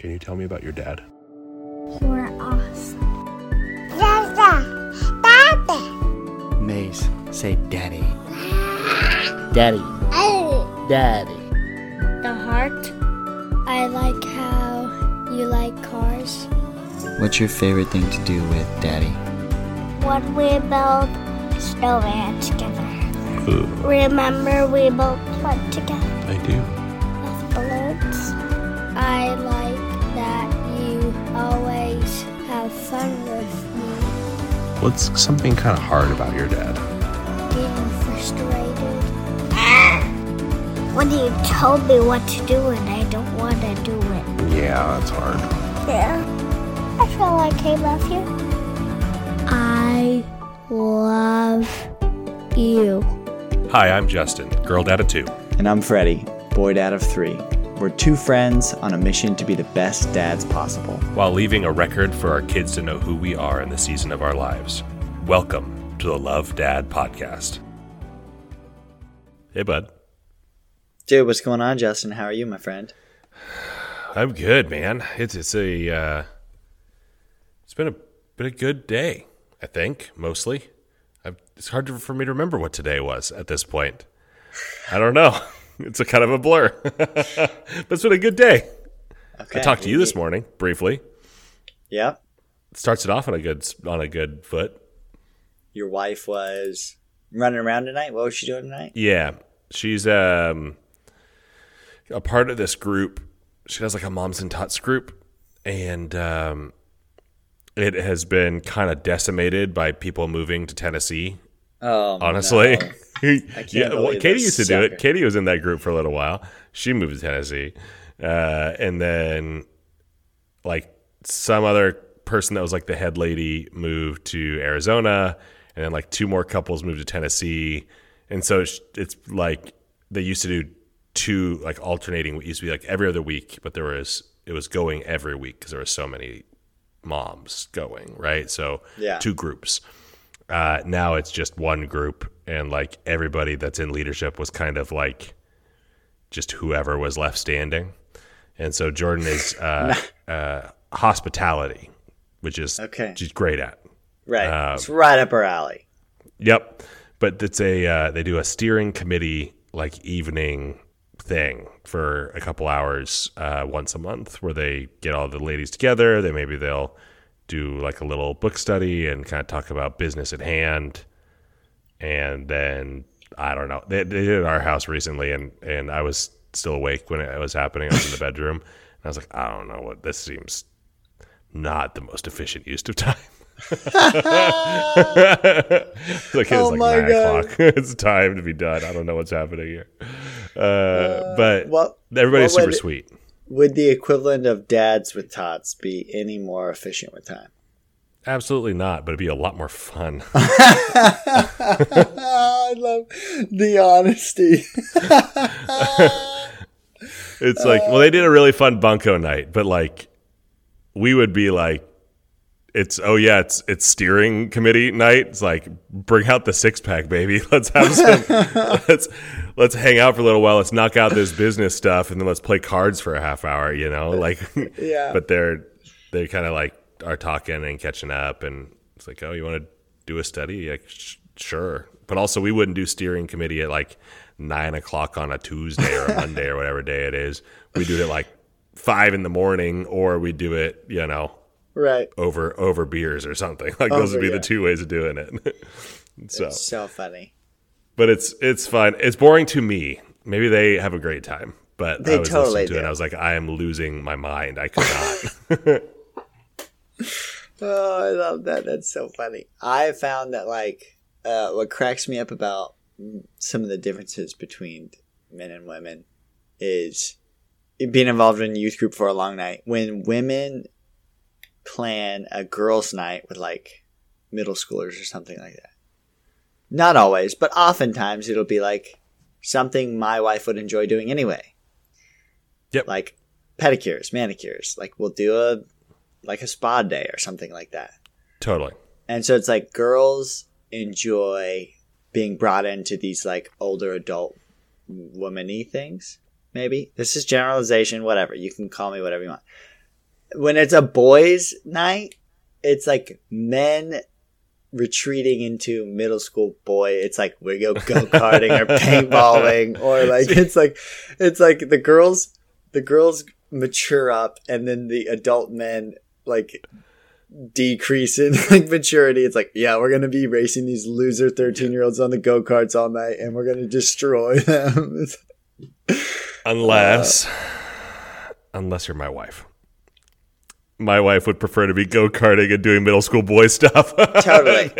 Can you tell me about your dad? You are awesome. Dada. Dada. Maze, say daddy. Daddy. Daddy. The heart. I like how you like cars. What's your favorite thing to do with daddy? When we build snowman together. Ooh, Remember we built one together I do. Fun with me. What's something kind of hard about your dad? Being frustrated. When you told me what to do and I don't want to do it. Yeah, that's hard. Yeah. I feel like I love you. I love you. Hi, I'm Justin, girl dad of two. And I'm Freddie, boy dad of three. We're two friends on a mission to be the best dads possible. while leaving a record for our kids to know who we are in the season of our lives. Welcome to the Love Dad podcast. Hey, bud. Dude, what's going on, Justin? How are you, my friend? I'm good, man. It's it's a uh, it's been a been a good day. I think mostly. I've, it's hard to, for me to remember what today was at this point. I don't know. It's a kind of a blur. but it's been a good day. Okay. I talked to you this morning briefly. Yep. Starts it off on a good on a good foot. Your wife was running around tonight. What was she doing tonight? Yeah, she's um a part of this group. She has like a moms and tots group, and um, it has been kind of decimated by people moving to Tennessee. Oh, Honestly, no. yeah, well, Katie used to do it. Katie was in that group for a little while. She moved to Tennessee, uh, and then like some other person that was like the head lady moved to Arizona, and then like two more couples moved to Tennessee, and so it's, it's like they used to do two like alternating. It used to be like every other week, but there was it was going every week because there were so many moms going right. So Yeah. two groups. Uh, now it's just one group, and like everybody that's in leadership was kind of like just whoever was left standing. And so Jordan is uh, uh, hospitality, which is Okay. she's great at. Right. Uh, it's right up her alley. Yep, but it's a uh, they do a steering committee like evening thing for a couple hours uh, once a month, where they get all the ladies together. They maybe they'll do like a little book study and kind of talk about business at hand, and then I don't know. They, they did it at our house recently, and and I was still awake when it was happening. I was in the bedroom, and I was like, I don't know what this seems not the most efficient use of time. like it's like Oh my nine God. o'clock. it's time to be done. I don't know what's happening here. Uh, but what- everybody's super would- sweet. Would the equivalent of dads with tots be any more efficient with time? Absolutely not, but it'd be a lot more fun. I love the honesty. It's like, well, they did a really fun bunko night, but like, we would be like, it's oh yeah, it's it's steering committee night. It's like bring out the six pack, baby. Let's have some. let's let's hang out for a little while. Let's knock out this business stuff, and then let's play cards for a half hour. You know, like Yeah. But they're they kind of like are talking and catching up, and it's like, oh, you want to do a study? Like, sh- sure. But also, we wouldn't do steering committee at like nine o'clock on a Tuesday or a Monday or whatever day it is. We do it at like five in the morning, or we do it, you know, right. over over beers or something. Like those would be yeah. the two ways of doing it. so, So funny. but it's it's fun. It's boring to me. Maybe they have a great time, but They I was totally listening to it do. and I was like, I am losing my mind. I could not. Oh, I love that. That's so funny. I found that like uh, what cracks me up about some of the differences between men and women is being involved in a youth group for a long night. When women plan a girls' night with like middle schoolers or something like that. Not always, but oftentimes it'll be like something my wife would enjoy doing anyway. Yep. Like pedicures, manicures. Like we'll do a like a spa day or something like that. totally. And so it's like girls enjoy being brought into these like older adult womany things. Maybe this is generalization. Whatever you can call me whatever you want. when it's a boys' night, it's like men retreating into middle school boy. It's like we go go karting or paintballing, or like it's like it's like the girls the girls mature up, and then the adult men like decrease in like maturity. It's like, yeah, we're gonna be racing these loser thirteen year olds on the go karts all night, and we're gonna destroy them. Unless, uh, unless you're my wife. My wife would prefer to be go karting and doing middle school boy stuff. totally,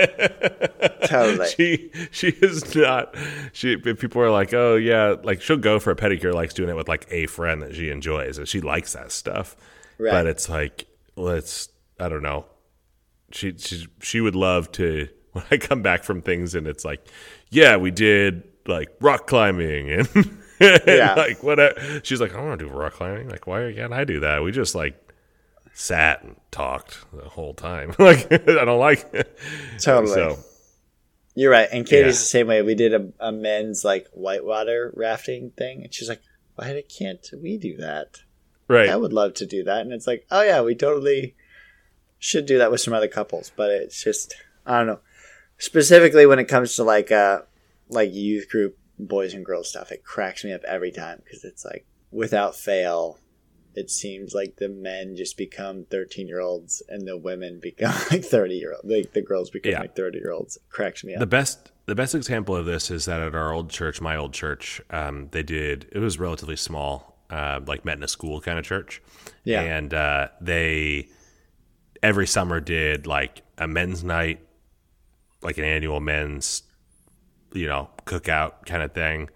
totally. she she is not. She if people are like, oh yeah, like she'll go for a pedicure, likes doing it with like a friend that she enjoys, and she likes that stuff. Right. But it's like, let's. I don't know. She she she would love to when I come back from things and it's like, yeah, we did like rock climbing and, and Yeah. like what she's like, I want to do rock climbing. Like, why can't I do that? We just like sat and talked the whole time. like I don't like it. Totally. So You're right. And Katie's Yeah. the same way. We did a, a men's like whitewater rafting thing, and she's like, "Why can't we do that? Right. I would love to do that." And it's like, "Oh yeah, we totally should do that with some other couples." But it's just, I don't know. Specifically, when it comes to like uh like youth group boys and girls stuff, it cracks me up every time because it's like without fail. It seems like the men just become thirteen year olds and the women become like thirty year olds. Like the girls become Yeah. like thirty year olds. It cracks me up. The best the best example of this is that at our old church, my old church, um, they did it was relatively small, uh, like met in a school kind of church. Yeah. And uh, they every summer did like a men's night, like an annual men's, you know, cookout kind of thing,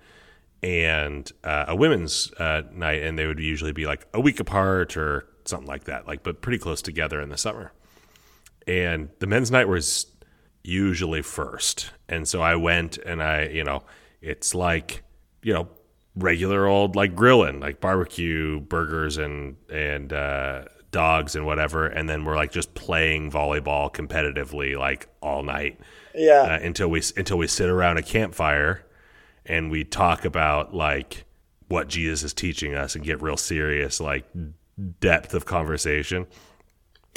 and uh, a women's uh, night, and they would usually be like a week apart or something like that, like but pretty close together in the summer. And the men's night was usually first. And so I went and I, you know, it's like, you know, regular old like grilling, like barbecue, burgers and and uh dogs and whatever, and then we're like just playing volleyball competitively like all night yeah. uh, until we until we sit around a campfire and we talk about like what Jesus is teaching us and get real serious like depth of conversation.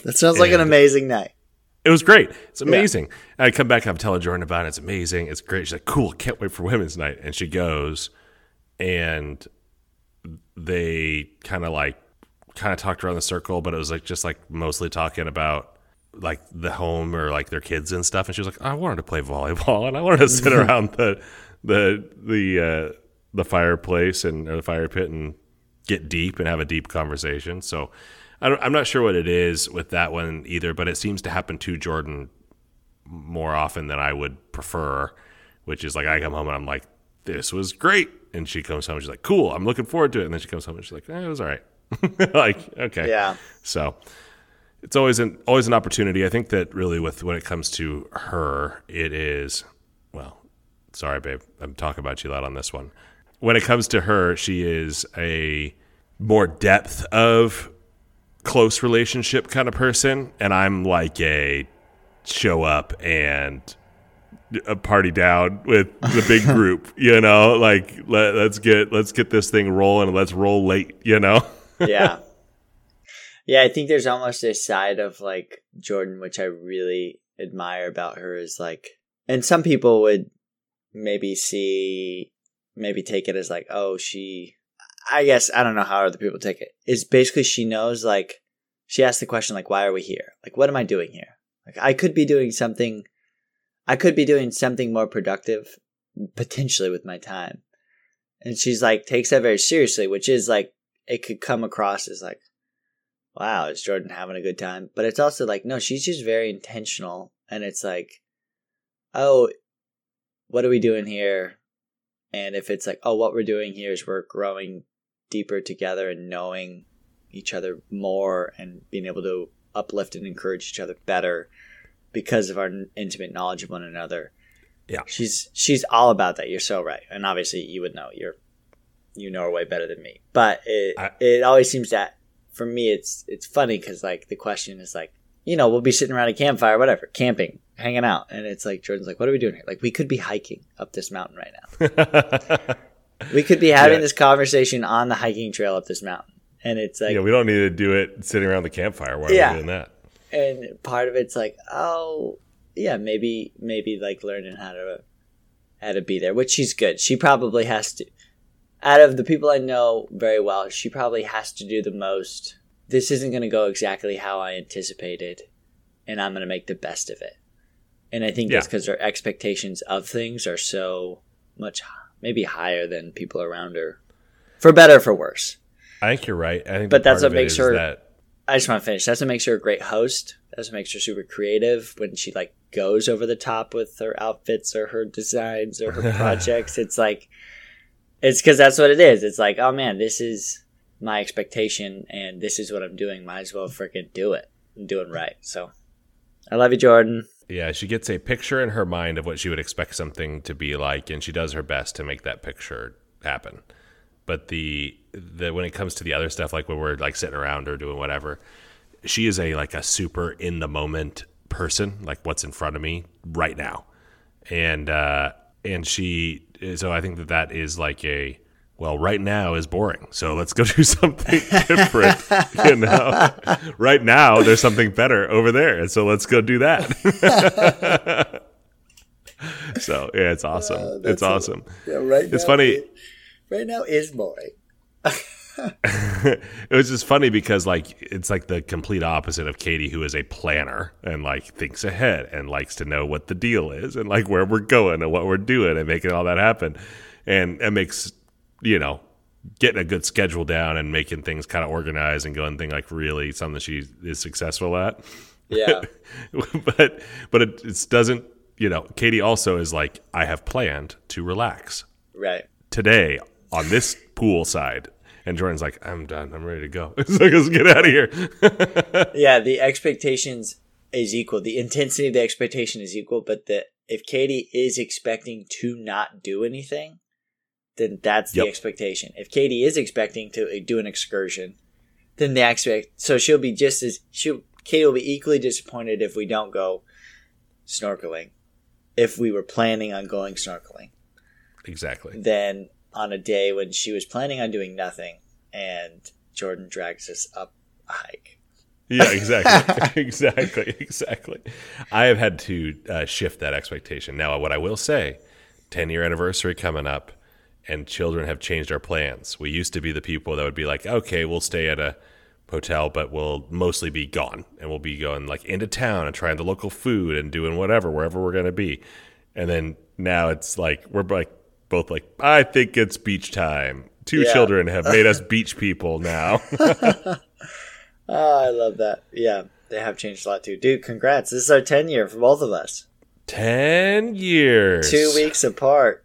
That sounds like an amazing night. It was great. It's amazing. And I come back, I'm telling Jordan about it. It's amazing. It's great. She's like, cool. Can't wait for women's night. And she goes, and they kind of like, kind of talked around the circle, but it was like just like mostly talking about like the home or like their kids and stuff. And she was like, I wanted to play volleyball and I wanted to sit around the the the uh, the fireplace and or the fire pit and get deep and have a deep conversation. So I don't, I'm not sure what it is with that one either, but it seems to happen to Jordan more often than I would prefer. Which is like I come home and I'm like, this was great, and she comes home and she's like, cool, I'm looking forward to it, and then she comes home and she's like, eh, it was all right. like okay, Yeah. so it's always an always an opportunity. I think that really with when it comes to her, it is well, sorry, babe, I'm talking about you a lot on this one. When it comes to her, she is a more depth of close relationship kind of person, and I'm like a show up and a party down with the big group, you know, like let, let's get let's get this thing rolling and let's roll late, you know. yeah. Yeah, I think there's almost a side of like Jordan which I really admire about her is like and some people would maybe see maybe take it as like, oh, she I guess I don't know how other people take it. Is basically she knows like she asks the question like why are we here? Like what am I doing here? Like I could be doing something I could be doing something more productive potentially with my time. And she's like takes that very seriously, which is like it could come across as like, wow, is Jordan having a good time? But it's also like, no, she's just very intentional. And it's like, oh, what are we doing here? And if it's like, oh, what we're doing here is we're growing deeper together and knowing each other more and being able to uplift and encourage each other better because of our intimate knowledge of one another. Yeah. She's she's all about that. You're so right. And obviously you would know. You're you know her way better than me. But it I- it always seems that for me it's it's funny cuz like the question is like, you know, we'll be sitting around a campfire whatever, camping, hanging out, and it's like Jordan's like, "What are we doing here?" Like we could be hiking up this mountain right now. We could be having Yeah. this conversation on the hiking trail up this mountain. And it's like yeah, we don't need to do it sitting around the campfire. Why are Yeah. we doing that? And part of it's like oh yeah maybe maybe like learning how to how to be there which she's good. She probably has to out of the people i know very well she probably has to do the most this isn't going to go exactly how i anticipated and i'm going to make the best of it. And i think that's because her expectations of things are so much maybe higher than people around her for better or for worse. I think you're right. I think, But that's what makes her- that I just want to finish. That's what makes her a great host. That's what makes her super creative when she like goes over the top with her outfits or her designs or her projects. It's like it's because that's what it is. It's like, oh man, this is my expectation and this is what I'm doing. Might as well freaking do it. I'm doing right. So I love you, Jordan. Yeah, she gets a picture in her mind of what she would expect something to be like, and she does her best to make that picture happen. But the the when it comes to the other stuff, like when we're like sitting around or doing whatever, she is a like a super in the moment person, like what's in front of me right now, and uh, and she so I think that that is like a well, right now is boring, so let's go do something different. you know, right now there's something better over there, and so let's go do that. so yeah, it's awesome. Uh, it's that's a- awesome. Yeah, right. It's funny. Right now is boring. it was just funny because like it's like the complete opposite of Katie, who is a planner and like thinks ahead and likes to know what the deal is and like where we're going and what we're doing and making all that happen, and it makes you know getting a good schedule down and making things kind of organized and going thing like really something she is successful at. Yeah. but but it, it doesn't you know Katie also is like I have planned to relax right. today on this pool side. And Jordan's like, I'm done. I'm ready to go. It's like, let's get out of here. yeah, the expectations is equal. The intensity of the expectation is equal, but the if Katie is expecting to not do anything, then that's Yep. the expectation. If Katie is expecting to uh, do an excursion, then the expect so she'll be just as she Katie will be equally disappointed if we don't go snorkeling. If we were planning on going snorkeling, exactly. then on a day when she was planning on doing nothing and Jordan drags us up a hike. Yeah, exactly. exactly. Exactly. I have had to uh, shift that expectation. Now, what I will say 10 year anniversary coming up, and children have changed our plans. We used to be the people that would be like, okay, we'll stay at a hotel, but we'll mostly be gone and we'll be going like into town and trying the local food and doing whatever, wherever we're going to be. And then now it's like, we're like, both like, I think it's beach time. Two Yeah. children have made us beach people now. Oh, I love that. Yeah, they have changed a lot too. Dude, congrats. This is our 10 year for both of us. 10 years. Two weeks apart.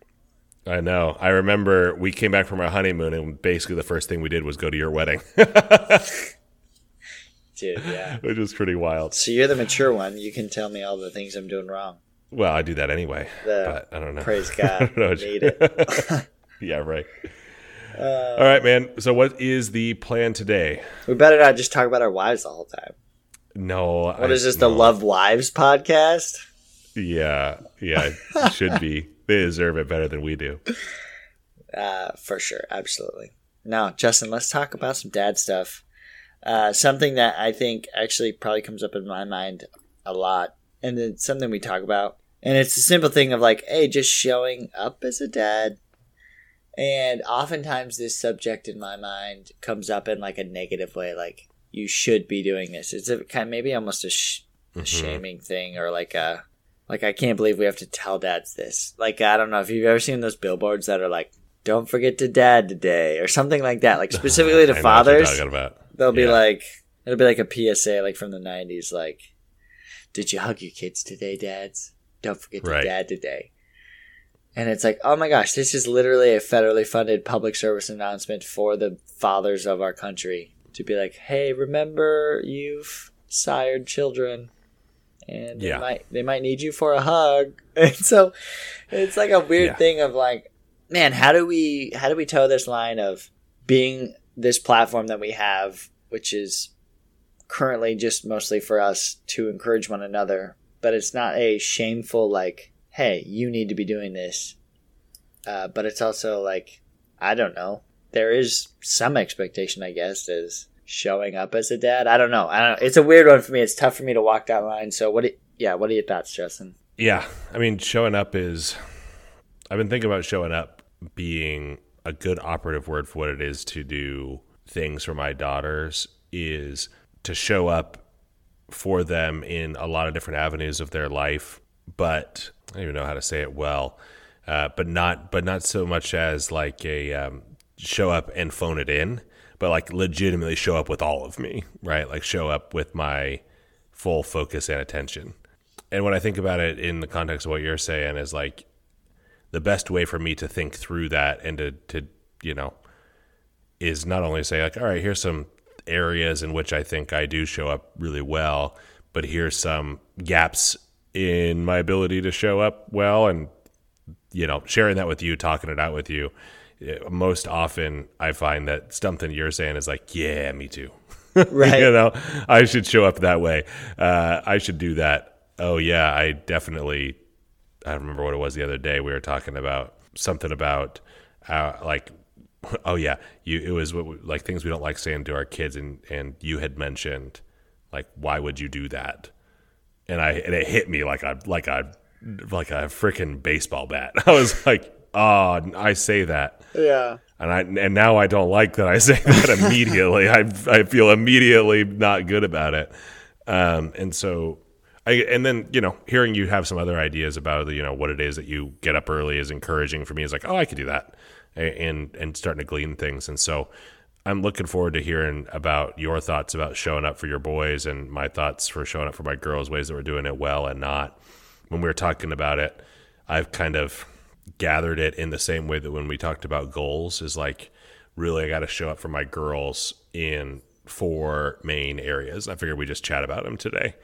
I know. I remember we came back from our honeymoon, and basically the first thing we did was go to your wedding, Dude, yeah. which was pretty wild. So you're the mature one. You can tell me all the things I'm doing wrong. Well, I do that anyway, but I don't know. Praise God. I don't know Need it. yeah, right. Uh, All right, man. So, what is the plan today? We better not just talk about our wives the whole time. No. What is this, the Love Wives podcast? Yeah, yeah. It should be. They deserve it better than we do. Uh, for sure, absolutely. Now, Justin, let's talk about some dad stuff. Uh, something that I think actually probably comes up in my mind a lot, and it's something we talk about. And it's a simple thing of like, hey, just showing up as a dad. And oftentimes, this subject in my mind comes up in like a negative way, like you should be doing this. It's a kind of maybe almost a, sh- a Mhm. shaming thing, or like a like I can't believe we have to tell dads this. Like I don't know if you've ever seen those billboards that are like, "Don't forget to dad today" or something like that. Like specifically to know what you're fathers, they'll be Yeah. like, it'll be like a PSA, like from the '90s, like, "Did you hug your kids today, dads? Don't forget to Right. dad today." And it's like, oh my gosh, this is literally a federally funded public service announcement for the fathers of our country to be like, hey, remember you've sired children and Yeah. they might they might need you for a hug. And so it's like a weird Yeah. thing of like, man, how do we how do we toe this line of being this platform that we have, which is currently just mostly for us to encourage one another, but it's not a shameful like, hey, you need to be doing this. Uh, but it's also like, I don't know, there is some expectation, I guess, as showing up as a dad. I don't know. I don't know. It's a weird one for me. It's tough for me to walk that line. So what? Do, yeah, what are your thoughts, Justin? Yeah, I mean, showing up is. I've been thinking about showing up being a good operative word for what it is to do things for my daughters is to show up for them in a lot of different avenues of their life, but I don't even know how to say it well. Uh, but not, but not so much as like a um, show up and phone it in, but like legitimately show up with all of me, right? Like show up with my full focus and attention. And when I think about it in the context of what you're saying, is like the best way for me to think through that and to, to you know, is not only say like, all right, here's some areas in which I think I do show up really well, but here's some gaps in my ability to show up well and you know, sharing that with you, talking it out with you. Most often I find that something you're saying is like, yeah, me too. Right. you know, I should show up that way. Uh, I should do that. Oh yeah, I definitely I remember what it was the other day. We were talking about something about uh, like oh yeah, you it was what we, like things we don't like saying to our kids, and and you had mentioned like why would you do that? And I and it hit me like a like a like a freaking baseball bat. I was like, oh, I say that. Yeah. And I and now I don't like that I say that immediately. I I feel immediately not good about it. Um, and so I, and then you know, hearing you have some other ideas about the, you know what it is that you get up early is encouraging for me. It's like, oh, I could do that, and and starting to glean things. And so, I'm looking forward to hearing about your thoughts about showing up for your boys, and my thoughts for showing up for my girls, ways that we're doing it well and not. When we were talking about it, I've kind of gathered it in the same way that when we talked about goals, is like really I got to show up for my girls in four main areas. I figured we just chat about them today.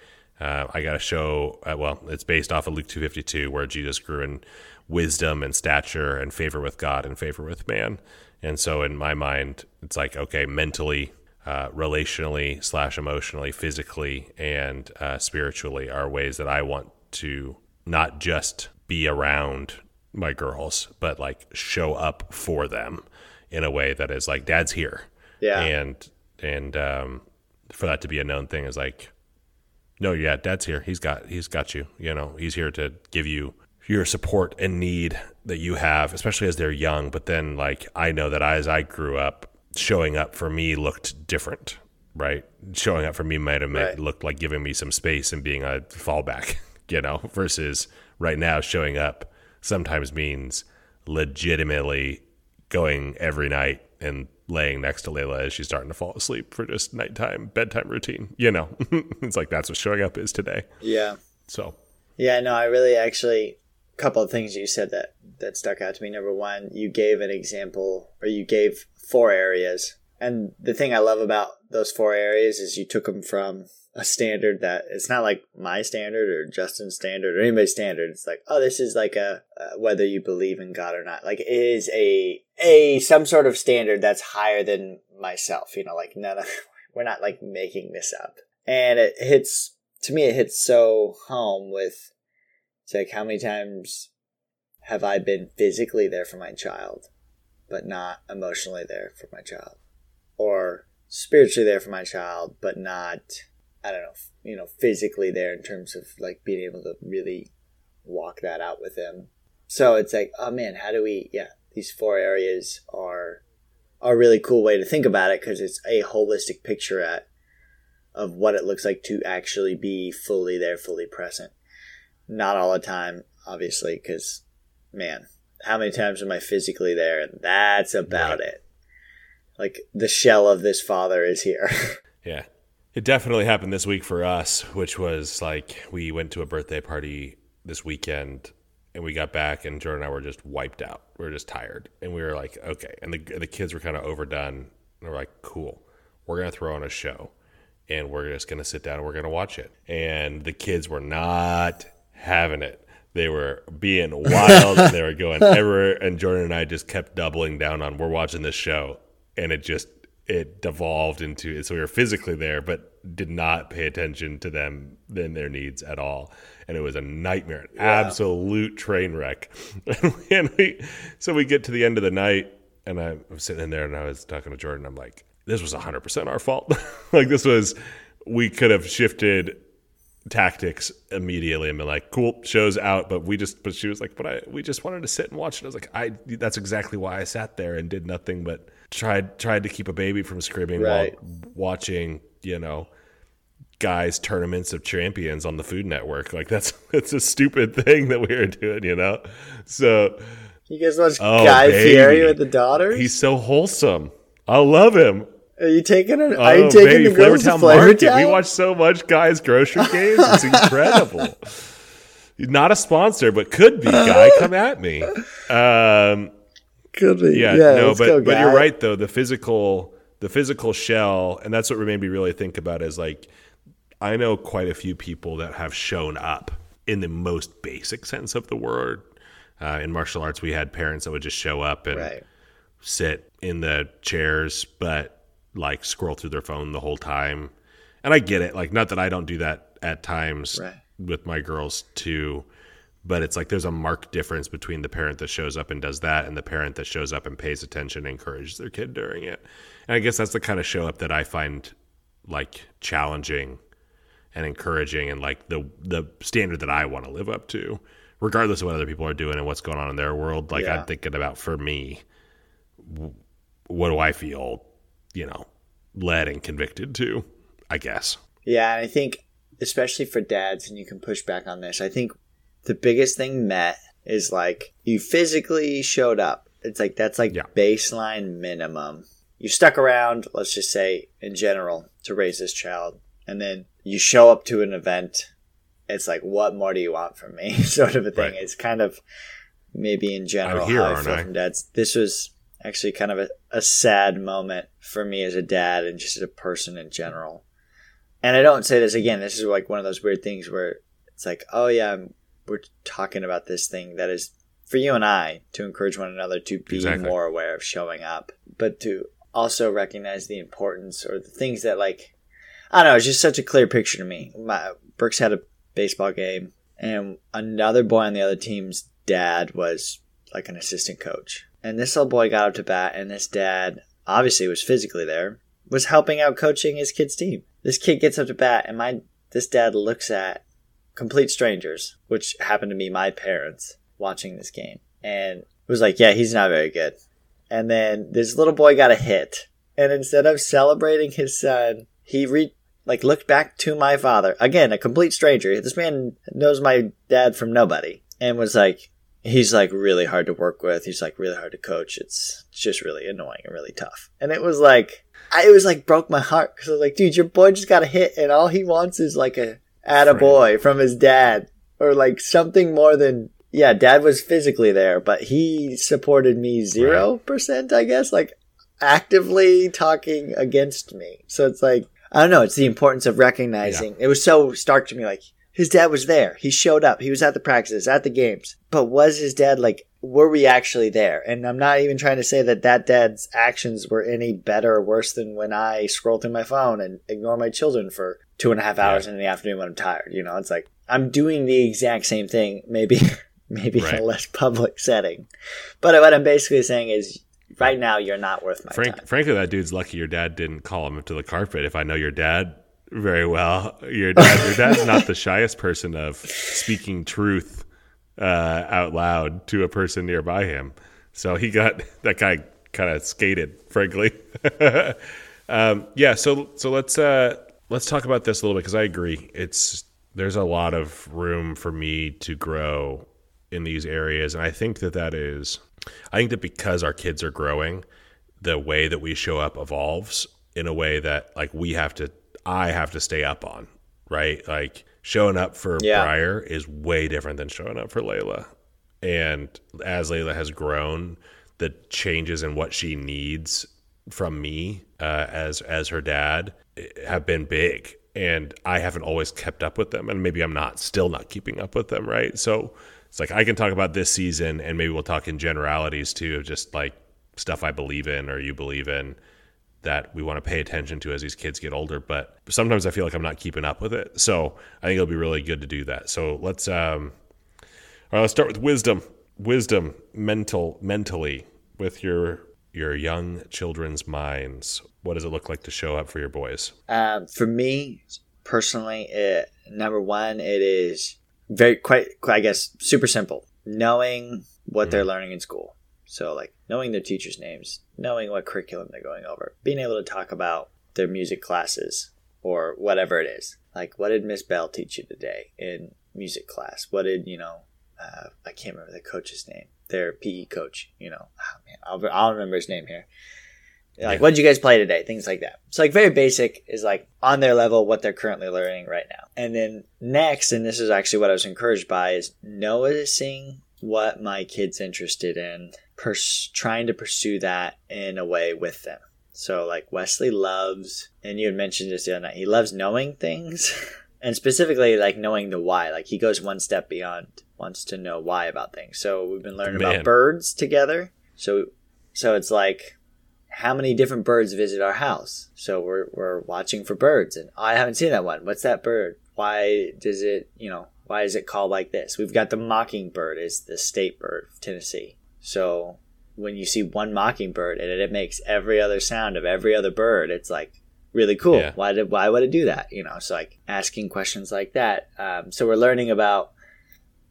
Uh, I got to show, uh, well, it's based off of Luke 252, where Jesus grew in wisdom and stature and favor with God and favor with man. And so in my mind, it's like, okay, mentally, uh, relationally, slash emotionally, physically, and uh, spiritually are ways that I want to not just be around my girls, but like show up for them in a way that is like, dad's here. Yeah. And, and, um, for that to be a known thing is like, no, yeah, dad's here. He's got he's got you. You know, he's here to give you your support and need that you have, especially as they're young. But then, like, I know that as I grew up, showing up for me looked different, right? Showing up for me might have Right. looked like giving me some space and being a fallback, you know, versus right now showing up sometimes means legitimately going every night and laying next to Layla as she's starting to fall asleep for just nighttime bedtime routine. You know, it's like that's what showing up is today. Yeah. So Yeah, no, I really actually couple of things you said that that stuck out to me. Number one, you gave an example or you gave four areas. And the thing I love about those four areas is you took them from a standard that it's not like my standard or Justin's standard or anybody's standard. It's like, oh, this is like a uh, whether you believe in God or not. Like it is a a some sort of standard that's higher than myself. You know, like none of we're not like making this up. And it hits to me. It hits so home with it's like how many times have I been physically there for my child, but not emotionally there for my child, or spiritually there for my child, but not I don't know, you know, physically there in terms of like being able to really walk that out with them. So it's like, oh man, how do we? Yeah, these four areas are are a really cool way to think about it because it's a holistic picture at of what it looks like to actually be fully there, fully present. Not all the time, obviously, because man, how many times am I physically there? And that's about Right. it. Like the shell of this father is here. yeah, it definitely happened this week for us, which was like we went to a birthday party this weekend and we got back and Jordan and I were just wiped out. We were just tired and we were like, okay. And the the kids were kind of overdone. And we're like, cool. We're gonna throw on a show and we're just gonna sit down and we're gonna watch it. And the kids were not having it. They were being wild. they were going everywhere. And Jordan and I just kept doubling down on we're watching this show. And it just it devolved into so we were physically there, but did not pay attention to them and their needs at all. And it was a nightmare, an absolute train wreck. and we, so we get to the end of the night and I was sitting in there and I was talking to Jordan. I'm like, this was 100% our fault. like, this was, we could have shifted tactics immediately and been like, cool, show's out. But we just, but she was like, but I, we just wanted to sit and watch it. I was like, I, that's exactly why I sat there and did nothing but tried, tried to keep a baby from screaming Right. while watching, you know, Guy's tournaments of champions on the Food Network. Like that's, that's a stupid thing that we were doing, you know? So You guys watch Oh, Guy baby. Fieri with the daughters? he's so wholesome. I love him. Are you taking it? Oh, Are you taking baby, the girls to Flavortown Market. Flavortown? We watch so much Guy's grocery games. It's incredible. Not a sponsor, but could be. Guy, come at me. Um, Could be. yeah, Yeah, no, but go, but you're right though. The physical, the physical shell, and that's what made me really think about is like, I know quite a few people that have shown up in the most basic sense of the word. Uh, in martial arts, we had parents that would just show up and Right. sit in the chairs, but like scroll through their phone the whole time. And I get it. Like, not that I don't do that at times Right. with my girls too, but it's like there's a marked difference between the parent that shows up and does that and the parent that shows up and pays attention and encourages their kid during it. And I guess that's the kind of show up that I find like challenging and encouraging and like the the standard that I want to live up to, regardless of what other people are doing and what's going on in their world. Like Yeah. I'm thinking about for me, w- what do I feel, you know, led and convicted to? I guess. Yeah, and I think especially for dads, and you can push back on this. I think the biggest thing met is like you physically showed up. It's like that's like Yeah. baseline minimum. You stuck around, let's just say in general, to raise this child, and then you show up to an event. It's like, what more do you want from me? sort of a thing. Right. It's kind of maybe in general here, how I feel I? from dads. This was actually kind of a, a sad moment for me as a dad and just as a person in general and I don't say this again. This is like one of those weird things where it's like, oh yeah, we're talking about this thing that is for you and I to encourage one another to be Exactly. more aware of showing up, but to also recognize the importance or the things that like I don't know. It's just such a clear picture to me. My Brooks had a baseball game, and another boy on the other team's dad was like an assistant coach, and this little boy got up to bat, and this dad obviously was physically there, was helping out coaching his kid's team. This kid gets up to bat, and my this dad looks at complete strangers, which happened to be my parents watching this game, and was like, "Yeah, he's not very good." And then this little boy got a hit, and instead of celebrating his son, he re like looked back to my father again, a complete stranger. This man knows my dad from nobody, and was like, "He's like really hard to work with. He's like really hard to coach. It's, it's just really annoying and really tough." And it was like, I, it was like broke my heart because I was like, "Dude, your boy just got a hit, and all he wants is like a attaboy from his dad, or like something more than." Yeah, dad was physically there, but he supported me zero percent, I guess. Like actively talking against me. So it's like I don't know, it's the importance of recognizing. It was so stark to me like his dad was there. He showed up. He was at the practices, at the games. But was his dad like were we actually there? And I'm not even trying to say that that dad's actions were any better or worse than when I scroll through my phone and ignore my children for two and a half hours in the afternoon when I'm tired. You know, it's like I'm doing the exact same thing, maybe maybe in a less public setting. But what I'm basically saying is right now you're not worth my Frank, time. frankly, that dude's lucky your dad didn't call him to the carpet. If I know your dad very well, your dad, your dad's not the shyest person of speaking truth uh, out loud to a person nearby him. So he got that guy kind of skated, frankly. um, yeah. So so let's uh, let's talk about this a little bit because I agree. It's there's a lot of room for me to grow in these areas, and I think that that is. I think that because our kids are growing, the way that we show up evolves in a way that like we have to I have to stay up on, right? Like showing up for Yeah. Briar is way different than showing up for Layla. And as Layla has grown, the changes in what she needs from me uh, as as her dad eh, have been big and I haven't always kept up with them and maybe I'm not still not keeping up with them right so it's like I can talk about this season and maybe we'll talk in generalities too of just like stuff I believe in or you believe in that we want to pay attention to as these kids get older but sometimes I feel like I'm not keeping up with it so I think it'll be really good to do that so let's um all right let's start with wisdom wisdom mental mentally with your your young children's minds, what does it look like to show up for your boys? Um, for me personally, it, number one, it is very quite, I guess, super simple. Knowing what they're learning in school. So, like, knowing their teachers' names, knowing what curriculum they're going over, being able to talk about their music classes or whatever it is. Like, what did Miss Bell teach you today in music class? What did, you know, uh, I can't remember the coach's name, their PE coach, you know, oh, man, I'll, I'll remember his name here. Like, what did you guys play today? Things like that. So, like, very basic is like on their level what they're currently learning right now. And then next, and this is actually what I was encouraged by, is noticing what my kid's interested in, pers- trying to pursue that in a way with them. So, like, Wesley loves, and you had mentioned this the other night, he loves knowing things, and specifically, like, knowing the why. Like, he goes one step beyond, wants to know why about things. So, we've been learning Man. about birds together. So, so it's like, how many different birds visit our house? So we're, we're watching for birds and "Oh, I haven't seen that one. What's that bird? Why does it, you know, why is it called like this? We've got the mockingbird is the state bird of Tennessee. So when you see one mockingbird and it makes every other sound of every other bird, it's like really cool. Yeah. Why did, why would it do that? You know, so like asking questions like that. Um, so we're learning about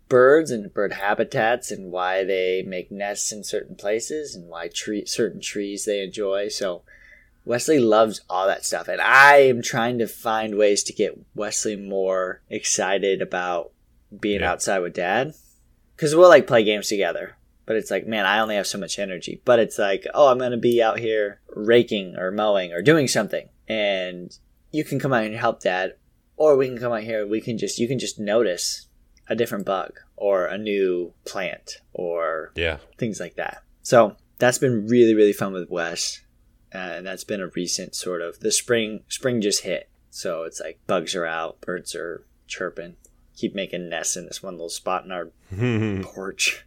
birds and bird habitats and why they make nests in certain places and why tree certain trees they enjoy. So Wesley loves all that stuff, and I am trying to find ways to get Wesley more excited about being Yeah. outside with Dad, because we'll like play games together. But it's like, man, I only have so much energy. But it's like, oh, I'm gonna be out here raking or mowing or doing something, and you can come out and help Dad, or we can come out here. We can just you can just notice a different bug or a new plant or Yeah. things like that. So that's been really really fun with Wes, uh, and that's been a recent sort of the spring spring just hit. So it's like bugs are out, birds are chirping, keep making nests in this one little spot in our porch.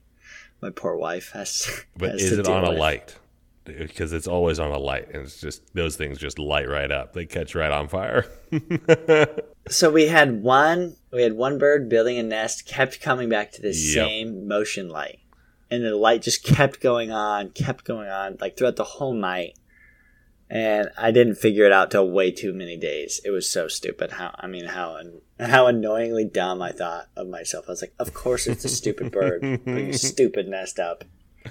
My poor wife has. But has is it on a light? Because it's always on a light, and it's just those things just light right up. They catch right on fire. So we had one we had one bird building a nest, kept coming back to the Yep. same motion light. And the light just kept going on, kept going on, like throughout the whole night. And I didn't figure it out till way too many days. It was so stupid. How I mean, how how annoyingly dumb I thought of myself. I was like, of course it's a stupid bird putting a stupid nest up.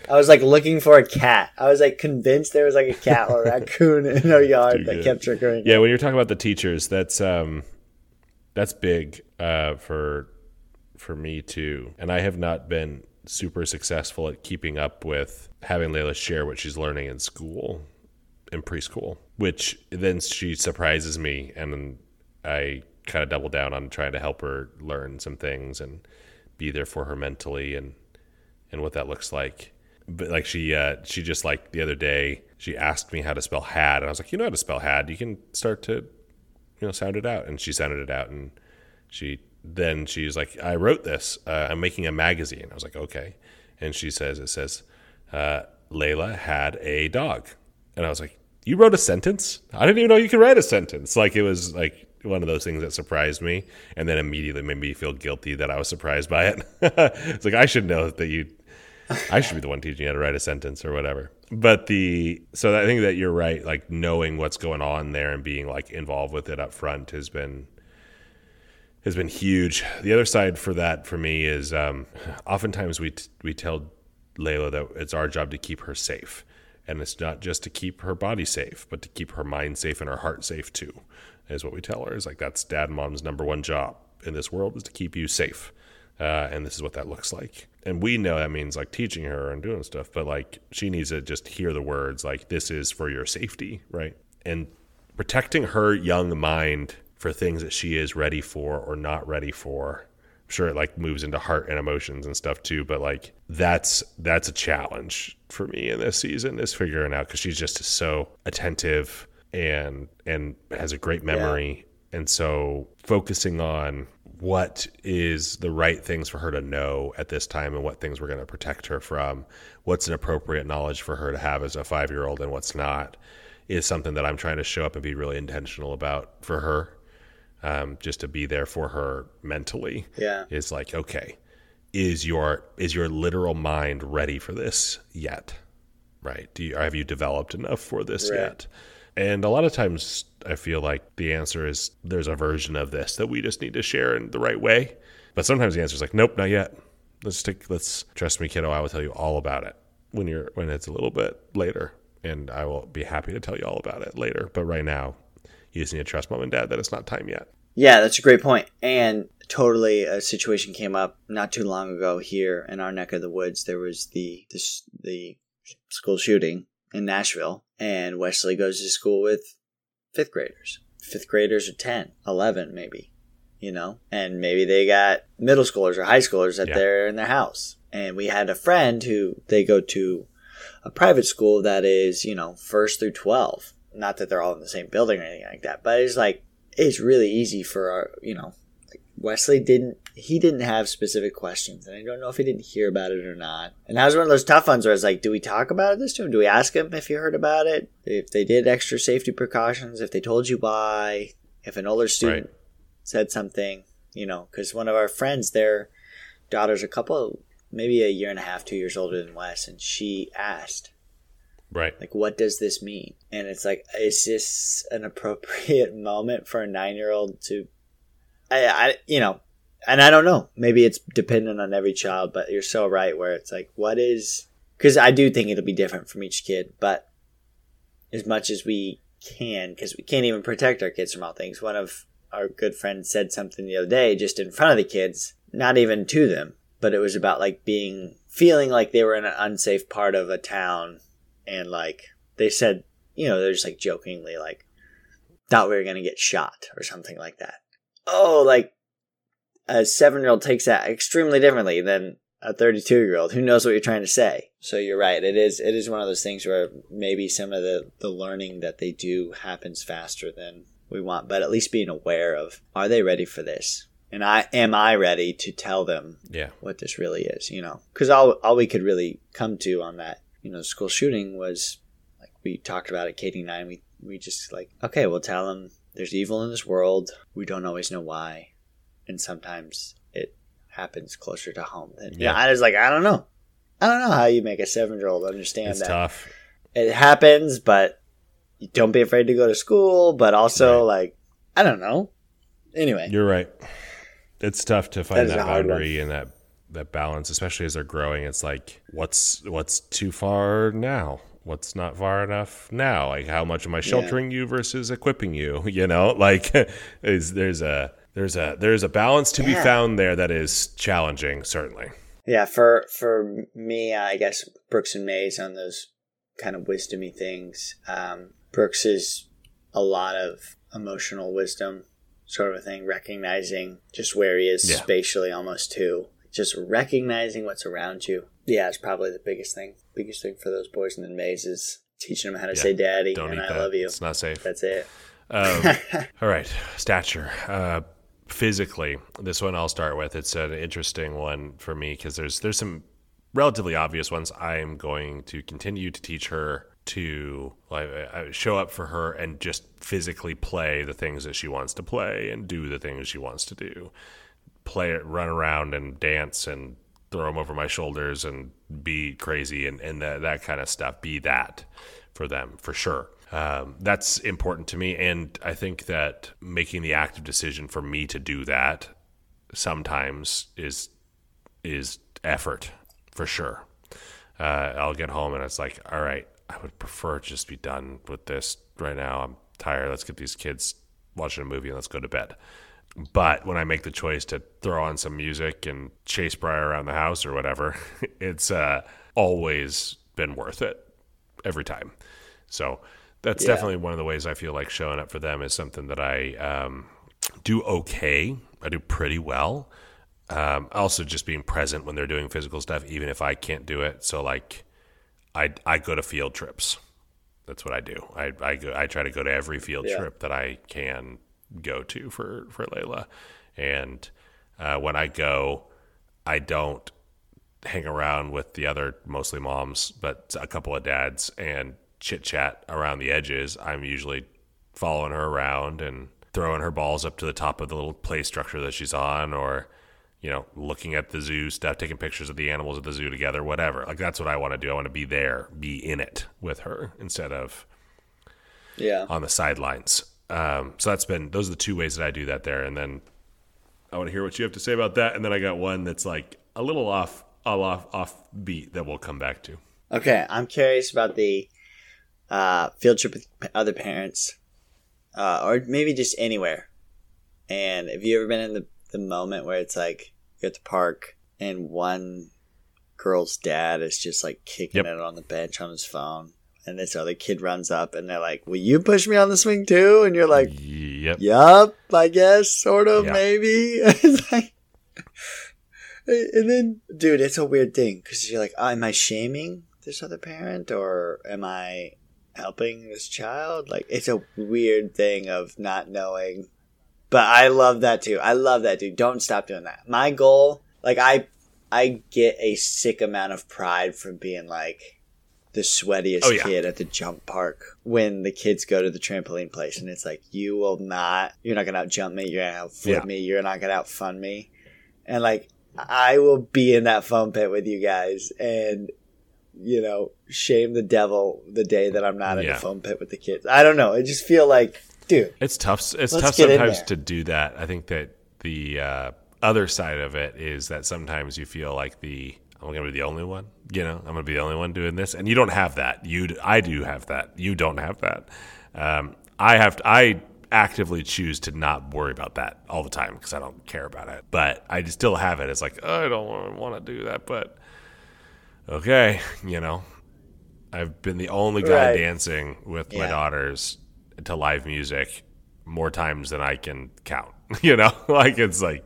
I was like looking for a cat. I was like convinced there was like a cat or a raccoon in our yard Too that kept triggering. yeah, when you're talking about the teachers, that's um, that's big uh, for for me too. And I have not been super successful at keeping up with having Layla share what she's learning in school, in preschool, which then she surprises me, and I kind of double down on trying to help her learn some things and be there for her mentally and and what that looks like. But like she uh, she just like the other day she asked me how to spell had and I was like, you know how to spell had. You can start to you know sound it out and she sounded it out and she then she's like I wrote this. Uh, I'm making a magazine. I was like, okay. And she says it says uh, Layla had a dog. And I was like, you wrote a sentence? I didn't even know you could write a sentence. Like it was like one of those things that surprised me and then immediately made me feel guilty that I was surprised by it. it's like I should know that you I should be the one teaching you how to write a sentence or whatever. But the so I think that you're right. Like knowing what's going on there and being like involved with it up front has been has been huge. The other side for that for me is um, oftentimes we t- we tell Layla that it's our job to keep her safe, and it's not just to keep her body safe, but to keep her mind safe and her heart safe too. Is what we tell her. Is like that's dad and mom's number one job in this world is to keep you safe, uh, and this is what that looks like. And we know that means like teaching her and doing stuff, but like she needs to just hear the words like this is for your safety, right? And protecting her young mind for things that she is ready for or not ready for. Sure it like moves into heart and emotions and stuff too, but like that's that's a challenge for me in this season is figuring out because she's just so attentive and and has a great memory, and so focusing on what is the right things for her to know at this time and what things we're going to protect her from what's an appropriate knowledge for her to have as a five year old and what's not is something that i'm trying to show up and be really intentional about for her um, just to be there for her mentally Yeah. is like okay is your is your literal mind ready for this yet Right. Do you have you developed enough for this Right. yet? And a lot of times I feel like the answer is there's a version of this that we just need to share in the right way. But sometimes the answer is like, nope, not yet. Let's take let's trust me, kiddo, I will tell you all about it when you're when it's a little bit later. And I will be happy to tell you all about it later. But right now, you just need to trust mom and dad that it's not time yet. Yeah, that's a great point. And totally, a situation came up not too long ago here in our neck of the woods. There was the this, the school shooting in Nashville, and Wesley goes to school with fifth graders. Fifth graders are 10, 11 maybe, you know, and maybe they got middle schoolers or high schoolers that Yeah. they're in their house. And we had a friend who they go to a private school that is, you know, first through 12. Not that they're all in the same building or anything like that, but it's like, it's really easy for our, you know, like Wesley didn't, he didn't have specific questions. And I don't know if he didn't hear about it or not. And that was one of those tough ones where I was like, do we talk about it this to him? Do we ask him if he heard about it? If they did extra safety precautions, if they told you why, if an older student Right. said something, you know, because one of our friends, their daughter's a couple, maybe a year and a half, two years older than Wes, and she asked, Right. like, what does this mean? And it's like, is this an appropriate moment for a nine year old to, I, I, you know, and I don't know. Maybe it's dependent on every child, but you're so right where it's like, what is, because I do think it'll be different from each kid, but as much as we can, because we can't even protect our kids from all things. One of our good friends said something the other day just in front of the kids, not even to them, but it was about like being, feeling like they were in an unsafe part of a town and like they said, you know, they're just like jokingly like thought we were gonna get shot or something like that. Oh, like a seven year old takes that extremely differently than a thirty two year old who knows what you're trying to say. So you're right. It is it is one of those things where maybe some of the, the learning that they do happens faster than we want, but at least being aware of are they ready for this? And I am I ready to tell them Yeah. what this really is, you know. Because all all we could really come to on that, you know, school shooting was like we talked about at Katie and I. We we just like okay, we'll tell them there's evil in this world. We don't always know why, and sometimes it happens closer to home. Than, yeah, Yeah. I was like, I don't know, I don't know how you make a seven year old understand It's that tough. it happens, but you don't be afraid to go to school. But also, Right. like, I don't know. Anyway, You're right. It's tough to find that, one. boundary and that that balance, especially as they're growing. It's like what's what's too far now? What's not far enough now? Like how much am I sheltering you versus equipping you? You know, like is there's a there's a there's a balance to be found there that is challenging, certainly. Yeah, for for me, I guess Brooks and Mays on those kind of wisdomy things. Um, Brooks is a lot of emotional wisdom, sort of a thing, recognizing just where he is Yeah. spatially, almost too. Just recognizing what's around you. Yeah, it's probably the biggest thing. Biggest thing for those boys. And then Mays is teaching them how to Yeah, say "daddy" and "I that. love you." It's not safe. That's it. Um, all right, stature. Uh, physically, this one I'll start with. It's an interesting one for me because there's there's some relatively obvious ones. I'm going to continue to teach her to like uh, show up for her and just physically play the things that she wants to play and do the things she wants to do. Play it, run around and dance and throw them over my shoulders and be crazy and, and that, that kind of stuff. Be that for them for sure. Um, that's important to me. And I think that making the active decision for me to do that sometimes is is effort for sure. Uh, I'll get home and it's like, all right, I would prefer just be done with this right now. I'm tired. Let's get these kids watching a movie and let's go to bed. But when I make the choice to throw on some music and chase Briar around the house or whatever, it's uh, always been worth it every time. So that's Yeah. definitely one of the ways I feel like showing up for them is something that I um, do okay. I do pretty well. Um, also, just being present when they're doing physical stuff, even if I can't do it. So, like, I I go to field trips. That's what I do. I I, go, I try to go to every field Yeah. trip that I can go to for for Layla, and uh, when I go, I don't hang around with the other mostly moms, but a couple of dads and chit chat around the edges. I'm usually following her around and throwing her balls up to the top of the little play structure that she's on, or you know, looking at the zoo stuff, taking pictures of the animals at the zoo together, whatever. Like that's what I want to do. I want to be there, be in it with her instead of Yeah. on the sidelines. Um, so that's been those are the two ways that I do that there. And then I want to hear what you have to say about that. And then I got one that's like a little off, all off, off beat that we'll come back to. Okay, I'm curious about the uh, field trip with other parents, uh, or maybe just anywhere. And have you ever been in the, the moment where it's like you're at the park and one girl's dad is just like kicking Yep. it on the bench on his phone, and this other kid runs up and they're like, "Will you push me on the swing too?" And you're like, Yep. Yup, I guess, sort of, Yeah. maybe. like, and then, dude, it's a weird thing because you're like, oh, am I shaming this other parent or am I helping this child? Like, it's a weird thing of not knowing. But I love that too. I love that, dude. Don't stop doing that. My goal, like, I, I get a sick amount of pride from being like the sweatiest Oh, yeah. kid at the jump park when the kids go to the trampoline place and it's like you will not you're not gonna out jump me you're gonna out flip Yeah. me you're not gonna out fun me and like i will be in that foam pit with you guys and you know shame the devil the day that i'm not in Yeah. the foam pit with the kids i don't know i just feel like dude It's tough. It's tough sometimes to do that. I think that the uh, other side of it is that sometimes you feel like the I'm going to be the only one. You know, I'm going to be the only one doing this, and you don't have that. You, I do have that. You don't have that. Um, I have. To, I actively choose to not worry about that all the time because I don't care about it. But I still have it. It's like I don't want to do that, but okay, you know. I've been the only guy Right. dancing with my daughters to live music more times than I can count. You know, like it's like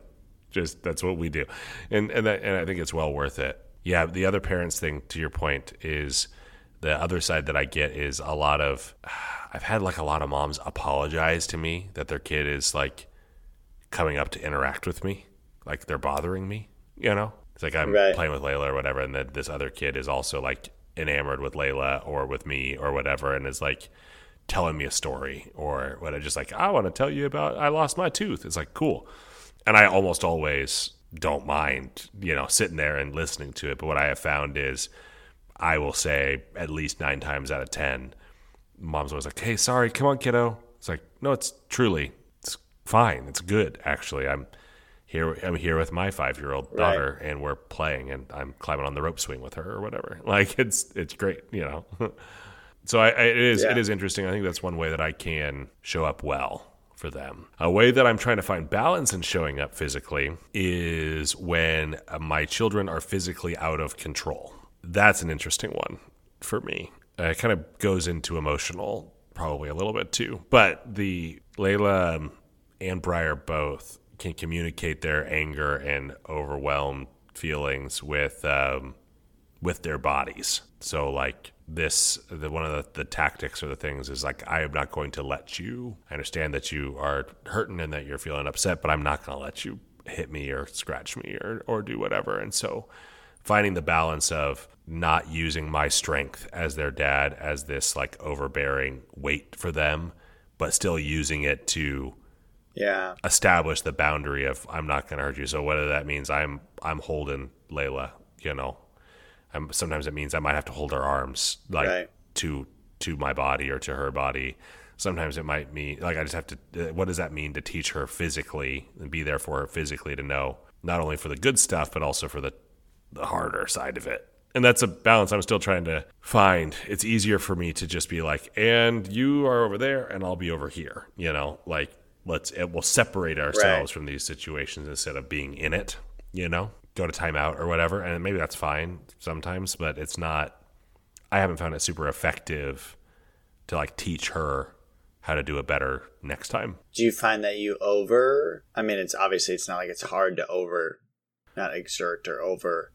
just that's what we do, and and that, and I think it's well worth it. Yeah, the other parents thing to your point is the other side that I get is a lot of I've had like a lot of moms apologize to me that their kid is like coming up to interact with me, like they're bothering me. You know, it's like I'm Right. playing with Layla or whatever, and then this other kid is also like enamored with Layla or with me or whatever, and is like telling me a story or what I just like I want to tell you about I lost my tooth. It's like cool, and I almost always don't mind you know sitting there and listening to it. But what I have found is I will say at least nine times out of ten, mom's always like, "Hey, sorry, come on, kiddo." It's like, no, it's truly, it's fine, it's good actually. I'm here. I'm here with my five year old daughter, and we're playing, and I'm climbing on the rope swing with her or whatever. Like it's it's great, you know. so I, I, it is Yeah. is interesting. I think that's one way that I can show up well for them. A way that I'm trying to find balance in showing up physically is when my children are physically out of control. That's an interesting one for me. Uh, it kind of goes into emotional, probably a little bit too. But the Layla um, and Briar both can communicate their anger and overwhelmed feelings with um, with their bodies. So like this, the, one of the, the tactics or the things is like I am not going to let you. I understand that you are hurting and that you're feeling upset, but I'm not going to let you hit me or scratch me or or do whatever. And so finding the balance of not using my strength as their dad as this like overbearing weight for them, but still using it to yeah establish the boundary of I'm not going to hurt you. So whether that means I'm I'm holding Layla, you know, I'm, sometimes it means I might have to hold her arms like Right. to to my body or to her body. Sometimes it might mean like I just have to. uh, What does that mean to teach her physically and be there for her physically to know not only for the good stuff but also for the the harder side of it. And that's a balance I'm still trying to find. It's easier for me to just be like, and you are over there and I'll be over here, you know, like let's it will separate ourselves from these situations instead of being in it, you know, go to timeout or whatever. And maybe that's fine sometimes, but it's not I haven't found it super effective to like teach her how to do it better next time. do you find that you over i mean it's obviously it's not like it's hard to over not exert or over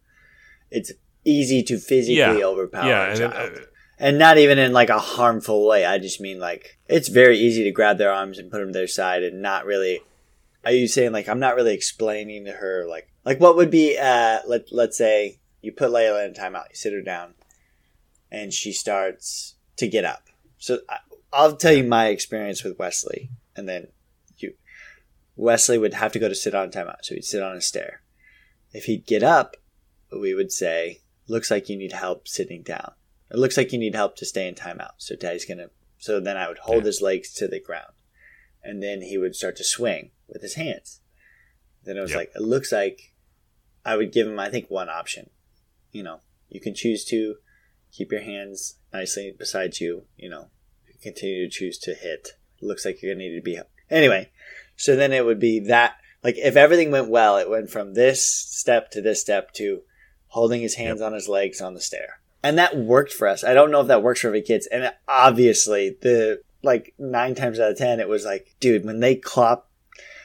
it's easy to physically Yeah. overpower yeah, a and child uh, and not even in like a harmful way i just mean like it's very easy to grab their arms and put them to their side and not really are you saying like i'm not really explaining to her like like what would be uh let, let's say you put layla in timeout you sit her down and she starts to get up so I, i'll tell you my experience with wesley and then you wesley would have to go to sit on timeout so he'd sit on a stair if he'd get up, we would say, "Looks like you need help sitting down." It looks like you need help to stay in timeout. So daddy's gonna. So then I would hold Yeah. his legs to the ground, and then he would start to swing with his hands. Then it was Yep. like it looks like I would give him. I think one option. You know, you can choose to keep your hands nicely beside you. You know, continue to choose to hit. It looks like you're gonna need to be anyway. So then it would be that like if everything went well, it went from this step to this step to holding his hands on his legs on the stair. And that worked for us. I don't know if that works for every kids. And obviously the like nine times out of ten it was like, dude, when they clop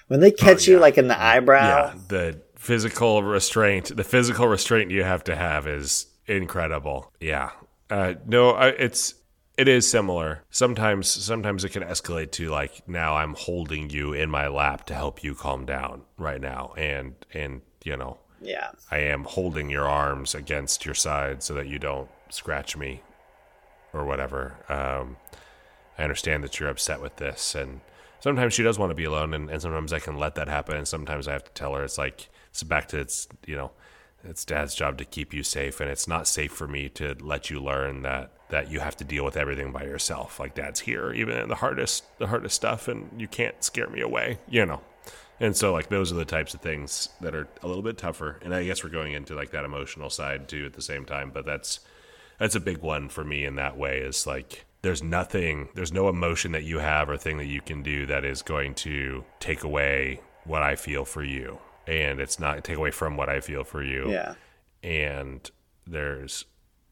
when they oh, catch you Oh, yeah. like in the eyebrow, Yeah, the physical restraint, the physical restraint you have to have is incredible. Yeah. Uh, no, I, it's it is similar. Sometimes sometimes it can escalate to like now I'm holding you in my lap to help you calm down right now and and you know, yeah. I am holding your arms against your side so that you don't scratch me or whatever. Um, I understand that you're upset with this, and sometimes she does want to be alone, and, and sometimes I can let that happen, and sometimes I have to tell her it's like it's back to it's you know it's dad's job to keep you safe, and it's not safe for me to let you learn that that you have to deal with everything by yourself. Like dad's here, even in the hardest the hardest stuff, and you can't scare me away, you know. And so, like, those are the types of things that are a little bit tougher. And I guess we're going into like that emotional side too at the same time. But that's that's a big one for me in that way. Is like there's nothing, there's no emotion that you have or thing that you can do that is going to take away what I feel for you, and it's not take away from what I feel for you. Yeah. And there's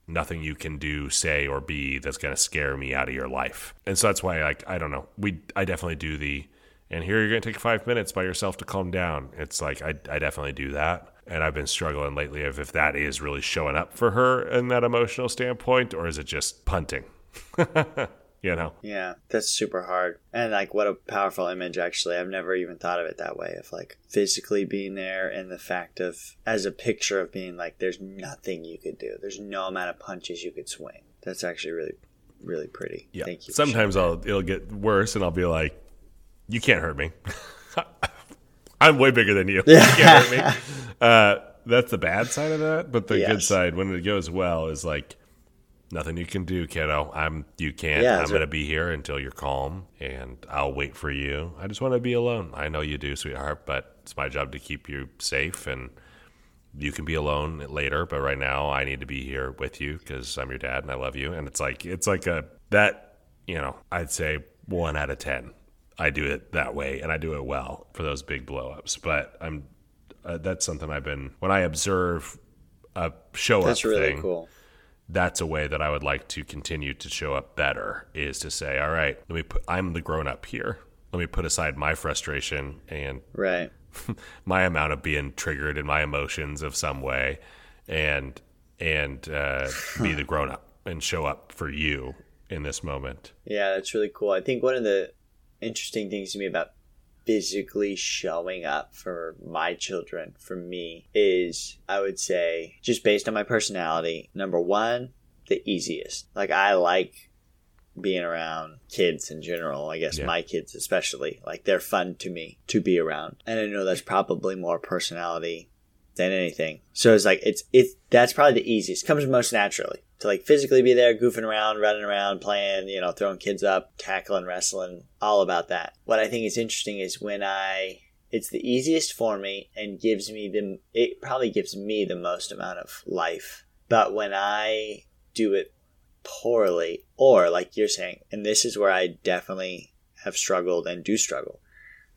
nothing you can do, say, or be that's going to scare me out of your life. And so that's why, like, I don't know. We, I definitely do the, and here you're going to take five minutes by yourself to calm down. It's like, I, I definitely do that. And I've been struggling lately of if that is really showing up for her in that emotional standpoint, or is it just punting? you know? Yeah, that's super hard. And like what a powerful image actually. I've never even thought of it that way of like physically being there and the fact of as a picture of being like there's nothing you could do. There's no amount of punches you could swing. That's actually really really pretty. Yeah. Thank you. Sometimes I'll it'll get worse, and I'll be like, "You can't hurt me. I'm way bigger than you. You can't hurt me." Uh, that's the bad side of that, but the good side when it goes well is like nothing you can do, kiddo. I'm you can't. Yeah, I'm gonna be here until you're calm, and I'll wait for you. I just want to be alone. I know you do, sweetheart, but it's my job to keep you safe and. You can be alone later, but right now I need to be here with you because I'm your dad and I love you. And it's like it's like a that you know I'd say one out of ten. I do it that way, and I do it well for those big blowups. But I'm uh, that's something I've been when I observe a show That's up really thing. cool. That's a way that I would like to continue to show up better. Is to say, all right, let me put. I'm the grown up here. Let me put aside my frustration and Right. my amount of being triggered in my emotions of some way and and uh, be the grown up and show up for you in this moment Yeah, that's really cool. I think one of the interesting things to me about physically showing up for my children, for me, is I would say, just based on my personality, number one, the easiest. Like, I like being around kids in general, I guess Yeah. my kids especially. Like, they're fun to me to be around. And I know that's probably more personality than anything. So it's like it's it's that's probably the easiest. Comes most naturally to like physically be there, goofing around, running around, playing, you know, throwing kids up, tackling, wrestling, all about that. What I think is interesting is when I it's the easiest for me and gives me the it probably gives me the most amount of life. But when I do it poorly or like you're saying, and this is where I definitely have struggled and do struggle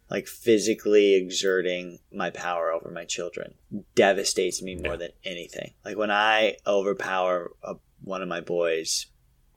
like physically exerting my power over my children devastates me more Yeah. than anything. Like when I overpower a, one of my boys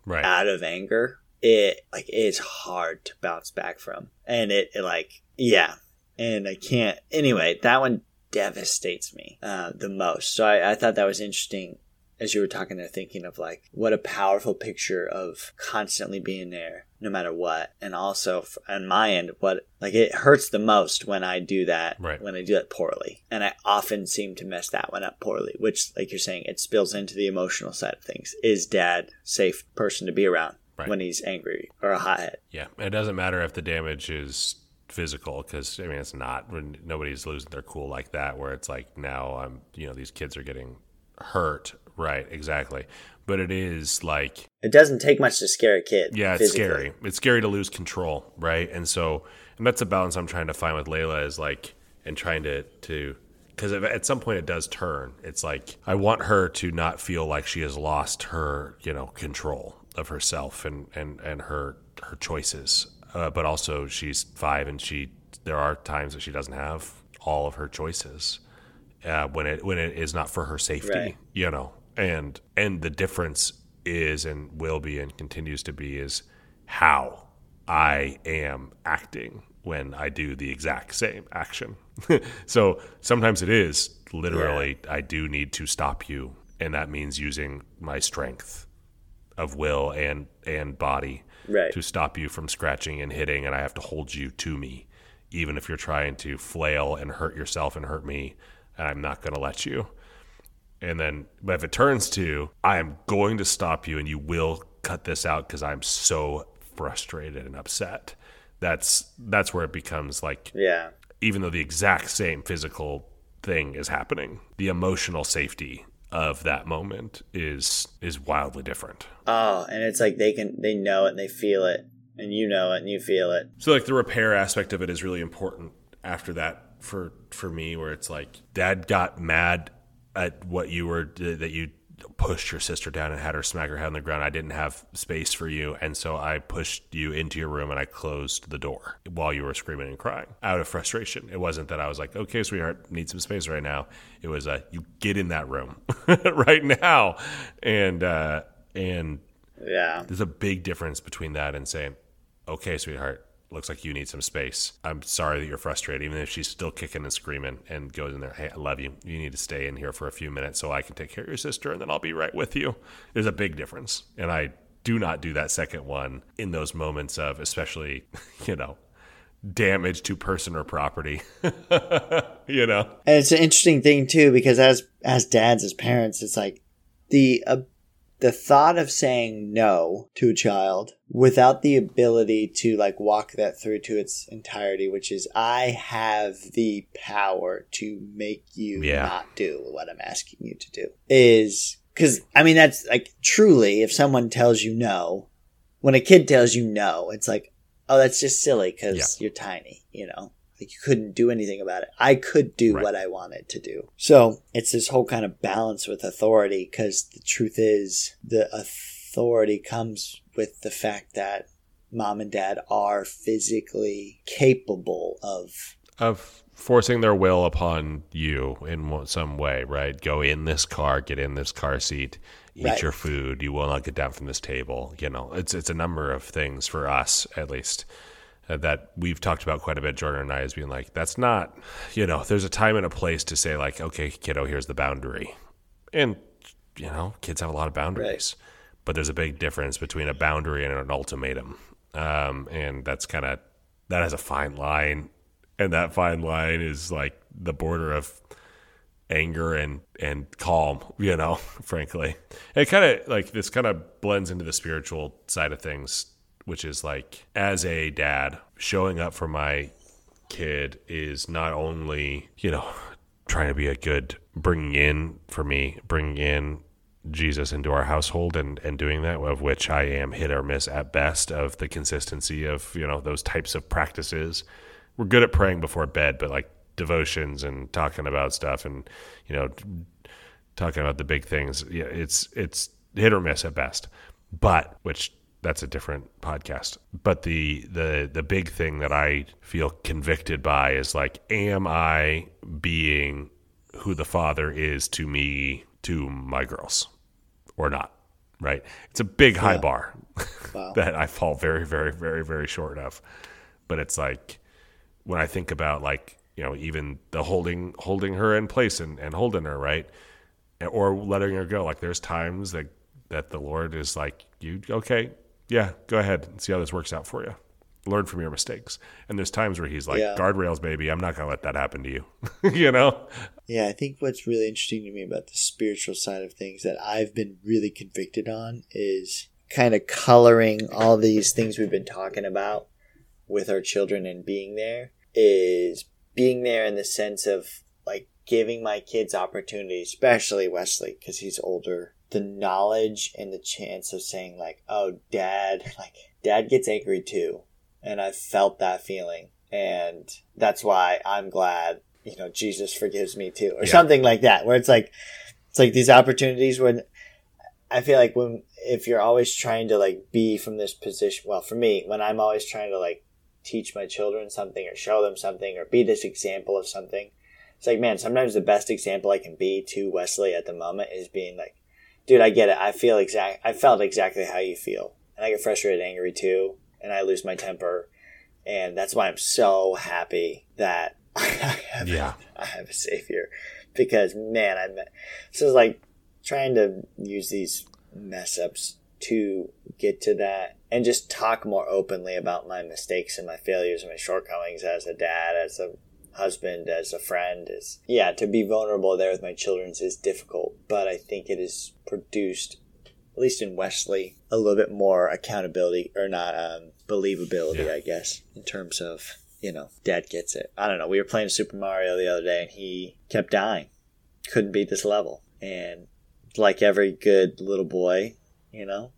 right out of anger, it like it's hard to bounce back from, and it, it like yeah, and I can't. Anyway, that one devastates me uh, the most. So I, I thought that was interesting as you were talking there, thinking of like what a powerful picture of constantly being there no matter what, and also on my end, what like it hurts the most when I do that Right. when I do that poorly, and I often seem to mess that one up poorly. Which, like you're saying, it spills into the emotional side of things. Is dad safe person to be around Right. when he's angry or a hothead? yeah it doesn't matter if the damage is physical because I mean it's not when nobody's losing their cool like that where it's like now I'm you know these kids are getting hurt right exactly but it is like It doesn't take much to scare a kid. yeah it's physically. scary it's scary to lose control right and so and that's a balance I'm trying to find with Layla is like and trying to to because at some point it does turn it's like I want her to not feel like she has lost her you know control of herself and and and her her choices uh, but also she's five and she there are times that she doesn't have all of her choices uh, when it when it is not for her safety Right. you know and and the difference is and will be and continues to be is how i am acting when i do the exact same action. So sometimes it is literally i do need to stop you and that means using my strength of will and and body Right. to stop you from scratching and hitting and I have to hold you to me even if you're trying to flail and hurt yourself and hurt me and I'm not going to let you and then but if it turns to I am going to stop you and you will cut this out cuz I'm so frustrated and upset that's that's where it becomes like Yeah. even though the exact same physical thing is happening the emotional safety of that moment is is wildly different Oh, and it's like they can they know it and they feel it, and you know it and you feel it. So like the repair aspect of it is really important after that for for me where it's like dad got mad at what you were that you pushed your sister down and had her smack her head on the ground. I didn't have space for you and so I pushed you into your room and I closed the door while you were screaming and crying out of frustration. It wasn't that I was like, "Okay, sweetheart, need some space right now." It was uh you get in that room right now. And uh and Yeah. there's a big difference between that and saying, okay, sweetheart, looks like you need some space. I'm sorry that you're frustrated, even if she's still kicking and screaming and goes in there, hey, I love you. You need to stay in here for a few minutes so I can take care of your sister and then I'll be right with you. There's a big difference. And I do not do that second one in those moments of, especially, you know, damage to person or property. you know? And it's an interesting thing too because as as dads as parents, it's like the uh, the thought of saying no to a child without the ability to like walk that through to its entirety, which is I have the power to make you Yeah. not do what I'm asking you to do, is because I mean that's like truly if someone tells you no, when a kid tells you no, it's like oh that's just silly because Yeah. you're tiny, you know. Like you couldn't do anything about it. I could do Right. what I wanted to do. So it's this whole kind of balance with authority because the truth is the authority comes with the fact that mom and dad are physically capable of of forcing their will upon you in some way, right? Go in this car, get in this car seat, eat Right. your food. You will not get down from this table. You know, it's it's a number of things for us, at least, that we've talked about quite a bit. Jordan and I as being like, that's not, you know, there's a time and a place to say like, okay, kiddo, here's the boundary, and you know, kids have a lot of boundaries, but there's a big difference between a boundary and an ultimatum, um, and that's kind of that has a fine line. And that fine line is like the border of anger and and calm you know frankly. It kind of like this kind of blends into the spiritual side of things which is like as a dad showing up for my kid is not only you know trying to be a good bringing in for me bringing in Jesus into our household and and doing that of which I am hit or miss at best of the consistency of you know those types of practices. We're good at praying before bed but like devotions and talking about stuff and you know talking about the big things yeah it's it's hit or miss at best. But which that's a different podcast. But the the the big thing that i feel convicted by is like am i being who the father is to me to my girls or not right? It's a big high bar Wow. that i fall very very very very short of. But it's like when I think about like you know even the holding holding her in place and, and holding her right? Or letting her go. Like there's times that that the Lord is like you okay yeah go ahead and see how this works out for you learn from your mistakes and there's times where he's like Yeah. guardrails baby I'm not gonna let that happen to you you know Yeah, I think what's really interesting to me about the spiritual side of things that I've been really convicted on is kind of coloring all these things we've been talking about with our children and being there is being there in the sense of like giving my kids opportunity, especially Wesley, because he's older. The knowledge and the chance of saying like, "Oh, dad, like dad gets angry too," and I felt that feeling, and that's why I'm glad you know Jesus forgives me too, or Yeah. something like that, where it's like it's like these opportunities when I feel like when if you're always trying to like be from this position, well, for me, when I'm always trying to like teach my children something or show them something or be this example of something, it's like man, sometimes the best example I can be to Wesley at the moment is being like, dude, I get it. I feel exact. I felt exactly how you feel, and I get frustrated, angry too, and I lose my temper, and that's why I'm so happy that I have Yeah. I have a savior because man, I'm so it's like trying to use these mess ups to get to that and just talk more openly about my mistakes and my failures and my shortcomings as a dad, as a husband, as a friend is yeah, to be vulnerable there with my children is difficult, but I think it has produced at least in Wesley, a little bit more accountability or not um, believability, Yeah. I guess, in terms of you know, Dad gets it. I don't know. We were playing Super Mario the other day, and he kept dying, couldn't beat this level, and like every good little boy, you know,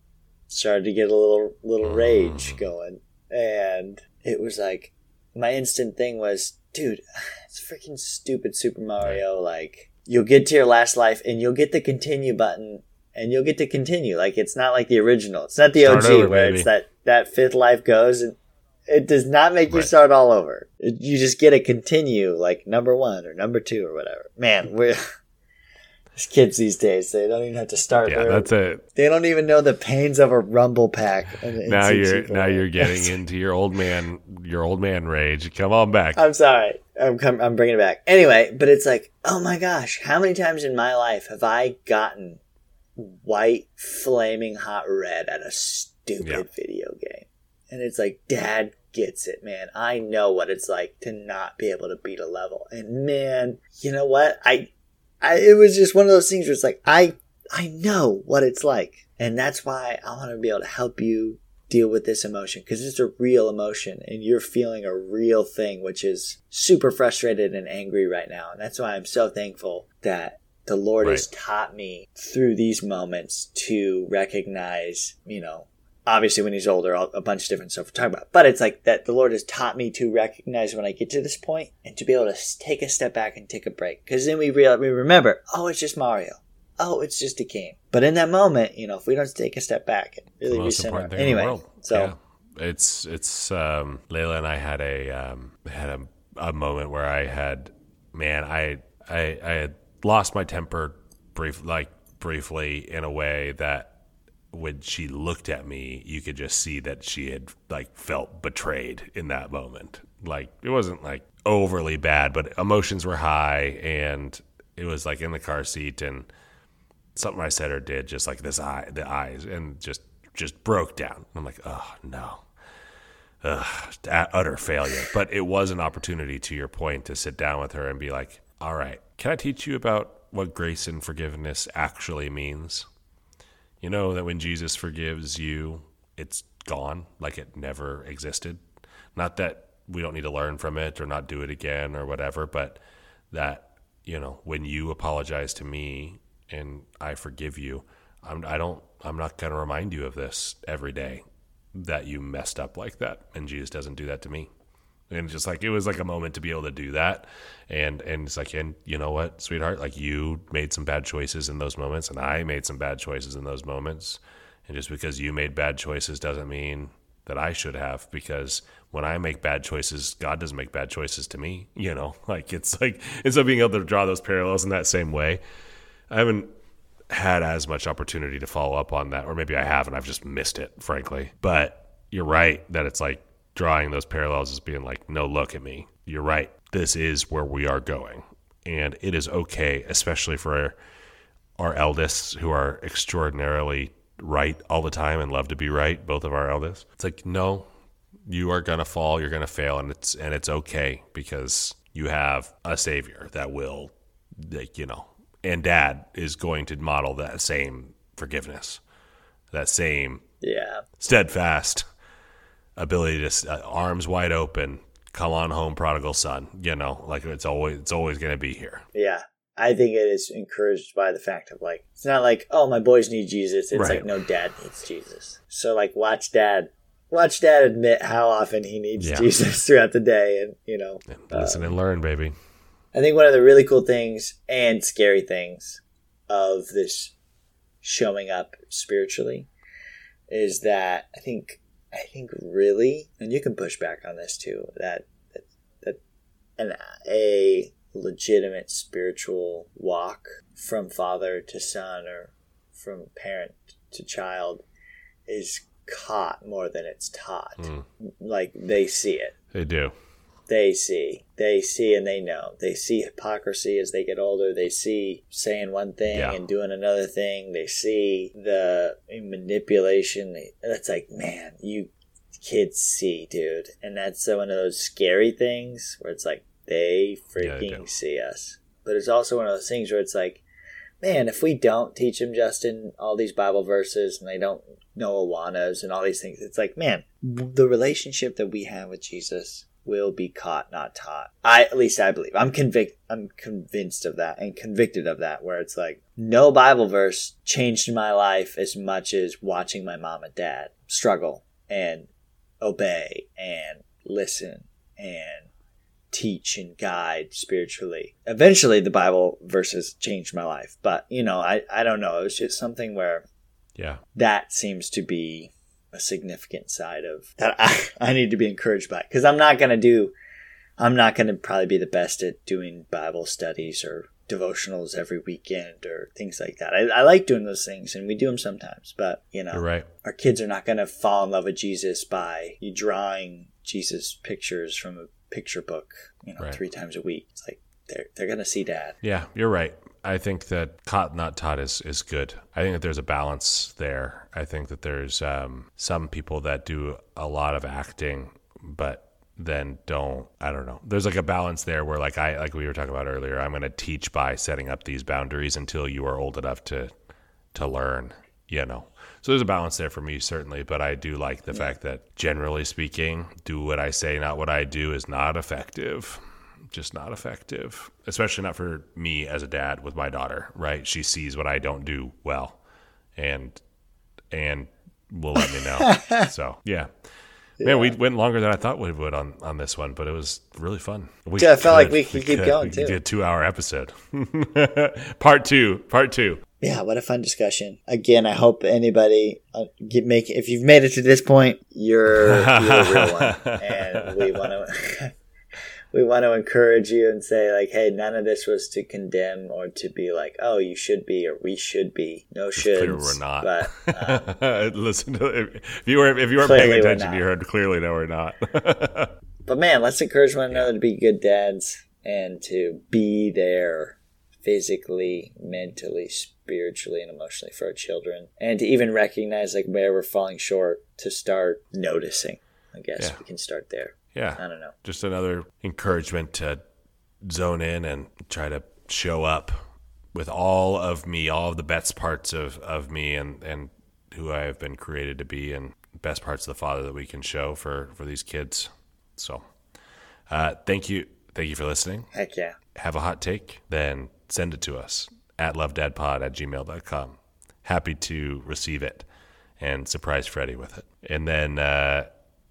started to get a little little rage going, and it was like my instant thing was, dude, it's freaking stupid Super Mario. Like you'll get to your last life, and you'll get the continue button. And you'll get to continue. Like it's not like the original. It's not the Start OG over, where baby. it's that that fifth life goes and it does not make you start all over. You just get a continue like number one or number two or whatever. Man, we're kids these days. They don't even have to start. Yeah, their- that's it. they don't even know the pains of a rumble pack. Now you're now you're getting into your old man your old man rage. Come on back. I'm sorry. I'm com- I'm bringing it back. Anyway, but it's like, oh my gosh, how many times in my life have I gotten white flaming hot red at a stupid Yeah. video game? And it's like, Dad gets it, man. I know what it's like to not be able to beat a level. And man, you know what? I, I it was just one of those things where it's like, I I know what it's like. And that's why I want to be able to help you deal with this emotion because it's a real emotion and you're feeling a real thing, which is super frustrated and angry right now. And that's why I'm so thankful that the Lord has taught me through these moments to recognize, you know, obviously when he's older, a a bunch of different stuff we're talking about, but it's like that the Lord has taught me to recognize when I get to this point and to be able to take a step back and take a break. Cause then we real we remember, oh, it's just Mario. Oh, it's just a game. But in that moment, you know, if we don't take a step back and the really recenter, important thing anyway, in the world. so yeah. it's it's um, Layla and I had a um, had a, a moment where I had man I I I had lost my temper brief like briefly in a way that when she looked at me you could just see that she had like felt betrayed in that moment like it wasn't like overly bad but emotions were high and it was like in the car seat and something I said or did, just like this eye, the eyes, and just just broke down. I'm like, oh no, Ugh, utter failure. But it was an opportunity, to your point, to sit down with her and be like, all right, can I teach you about what grace and forgiveness actually means? You know that when Jesus forgives you, it's gone, like it never existed. Not that we don't need to learn from it or not do it again or whatever, but that you know when you apologize to me and I forgive you, I'm, I don't. I'm not going to remind you of this every day that you messed up like that, and Jesus doesn't do that to me. And just like it was like a moment to be able to do that, and and it's like, and you know what, sweetheart, like you made some bad choices in those moments, and I made some bad choices in those moments, and just because you made bad choices doesn't mean that I should have because when I make bad choices, God doesn't make bad choices to me. You know, like it's like and so being able to draw those parallels in that same way. I haven't had as much opportunity to follow up on that, or maybe I have and I've just missed it, frankly. But you're right that it's like drawing those parallels as being like, no, look at me. You're right. This is where we are going. And it is okay, especially for our, our eldest who are extraordinarily right all the time and love to be right, both of our eldest. It's like, no, you are gonna fall, you're gonna fail, and it's and it's okay because you have a savior that will like, you know, and dad is going to model that same forgiveness, that same yeah, steadfast ability to uh, arms wide open, come on home, prodigal son. You know, like it's always it's always going to be here. Yeah. I think it is encouraged by the fact of like it's not like oh my boys need Jesus. It's Right. like no dad needs Jesus. So like watch dad, watch dad admit how often he needs Yeah. Jesus throughout the day, and you know Listen and learn, baby. I think one of the really cool things and scary things of this showing up spiritually is that I think I think really, and you can push back on this too, that that, that an a legitimate spiritual walk from father to son or from parent to child is caught more than it's taught. Mm. Like they see it They do. They see. They see and they know. They see hypocrisy as they get older. They see saying one thing Yeah. and doing another thing. They see the manipulation. That's like man you kids see dude. And that's one of those scary things where it's like they freaking do. see us. But it's also one of those things where it's like man if we don't teach them justin all these bible verses and they don't know awanas and all these things it's like man the relationship that we have with jesus will be caught not taught i at least i believe i'm convict i'm convinced of that and convicted of that where it's like no bible verse changed my life as much as watching my mom and dad struggle and obey and listen and teach and guide spiritually. Eventually, the Bible verses changed my life, but you know, I, I don't know. It was just something where Yeah. that seems to be a significant side of that I, I need to be encouraged by because I'm not going to do, I'm not going to probably be the best at doing Bible studies or devotionals every weekend or things like that. I, I like doing those things and we do them sometimes, but you know, You're right. our kids are not going to fall in love with Jesus by you drawing Jesus pictures from a picture book, you know, Right. three times a week. It's like they're they're going to see dad. Yeah, you're right. I think that caught not taught is, is good. I think that there's a balance there. I think that there's um, some people that do a lot of acting, but then don't. I don't know. There's like a balance there where, like I like we were talking about earlier, I'm going to teach by setting up these boundaries until you are old enough to to learn. You know. So there's a balance there for me certainly, but I do like the fact that generally speaking, do what I say, not what I do, is not effective just not effective, especially not for me as a dad with my daughter, right? She sees what I don't do well and and will let me know. so, yeah. Man, we went longer than I thought we would on, on this one, but it was really fun. We Yeah, I felt like we could keep going, We too. did a two hour episode. part two. Part two. Yeah, what a fun discussion. Again, I hope anybody uh, get make if you've made it to this point, you're, you're a real one, and we want to we want to encourage you and say like, hey, none of this was to condemn or to be like, oh, you should be or we should be. No should. we're not. But um, Listen to if you were if you weren't paying attention, you heard clearly no, we're not. but man, let's encourage one another to be good dads and to be there physically, mentally, spiritually, and emotionally for our children, and to even recognize like where we're falling short to start noticing. I guess Yeah. we can start there. Yeah. I don't know. just another encouragement to zone in and try to show up with all of me, all of the best parts of, of me and, and who I have been created to be and best parts of the father that we can show for, for these kids. So uh, thank you. Thank you for listening. Heck yeah. Have a hot take, then send it to us at lovedadpod at gmail.com. Happy to receive it and surprise Freddie with it. And then, uh,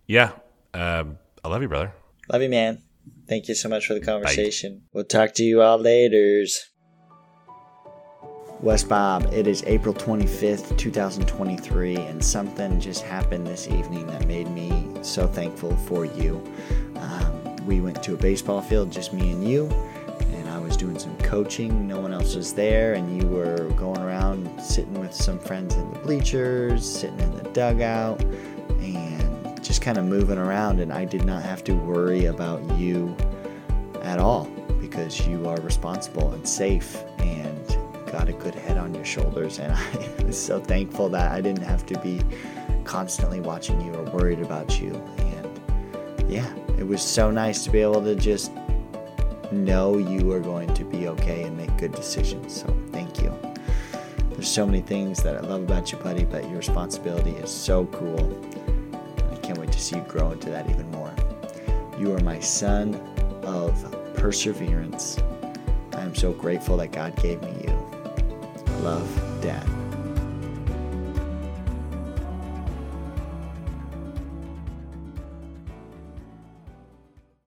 yeah, um, I love you, brother. Love you, man. Thank you so much for the conversation. We'll talk to you all later. West Bob, it is April 25th, 2023, and something just happened this evening that made me so thankful for you. Um, we went to a baseball field, just me and you, and I was doing some coaching. No one else was there, and you were going around sitting with some friends in the bleachers, sitting in the dugout, and just kind of moving around. And I did not have to worry about you at all because you are responsible and safe and got a good head on your shoulders. And I was so thankful that I didn't have to be constantly watching you or worried about you. And yeah, it was so nice to be able to just know you are going to be okay and make good decisions. So thank you. There's so many things that I love about you, buddy, but your responsibility is so cool. To see you grow into that even more. You are my son of perseverance. I am so grateful that God gave me you. Love, Dad.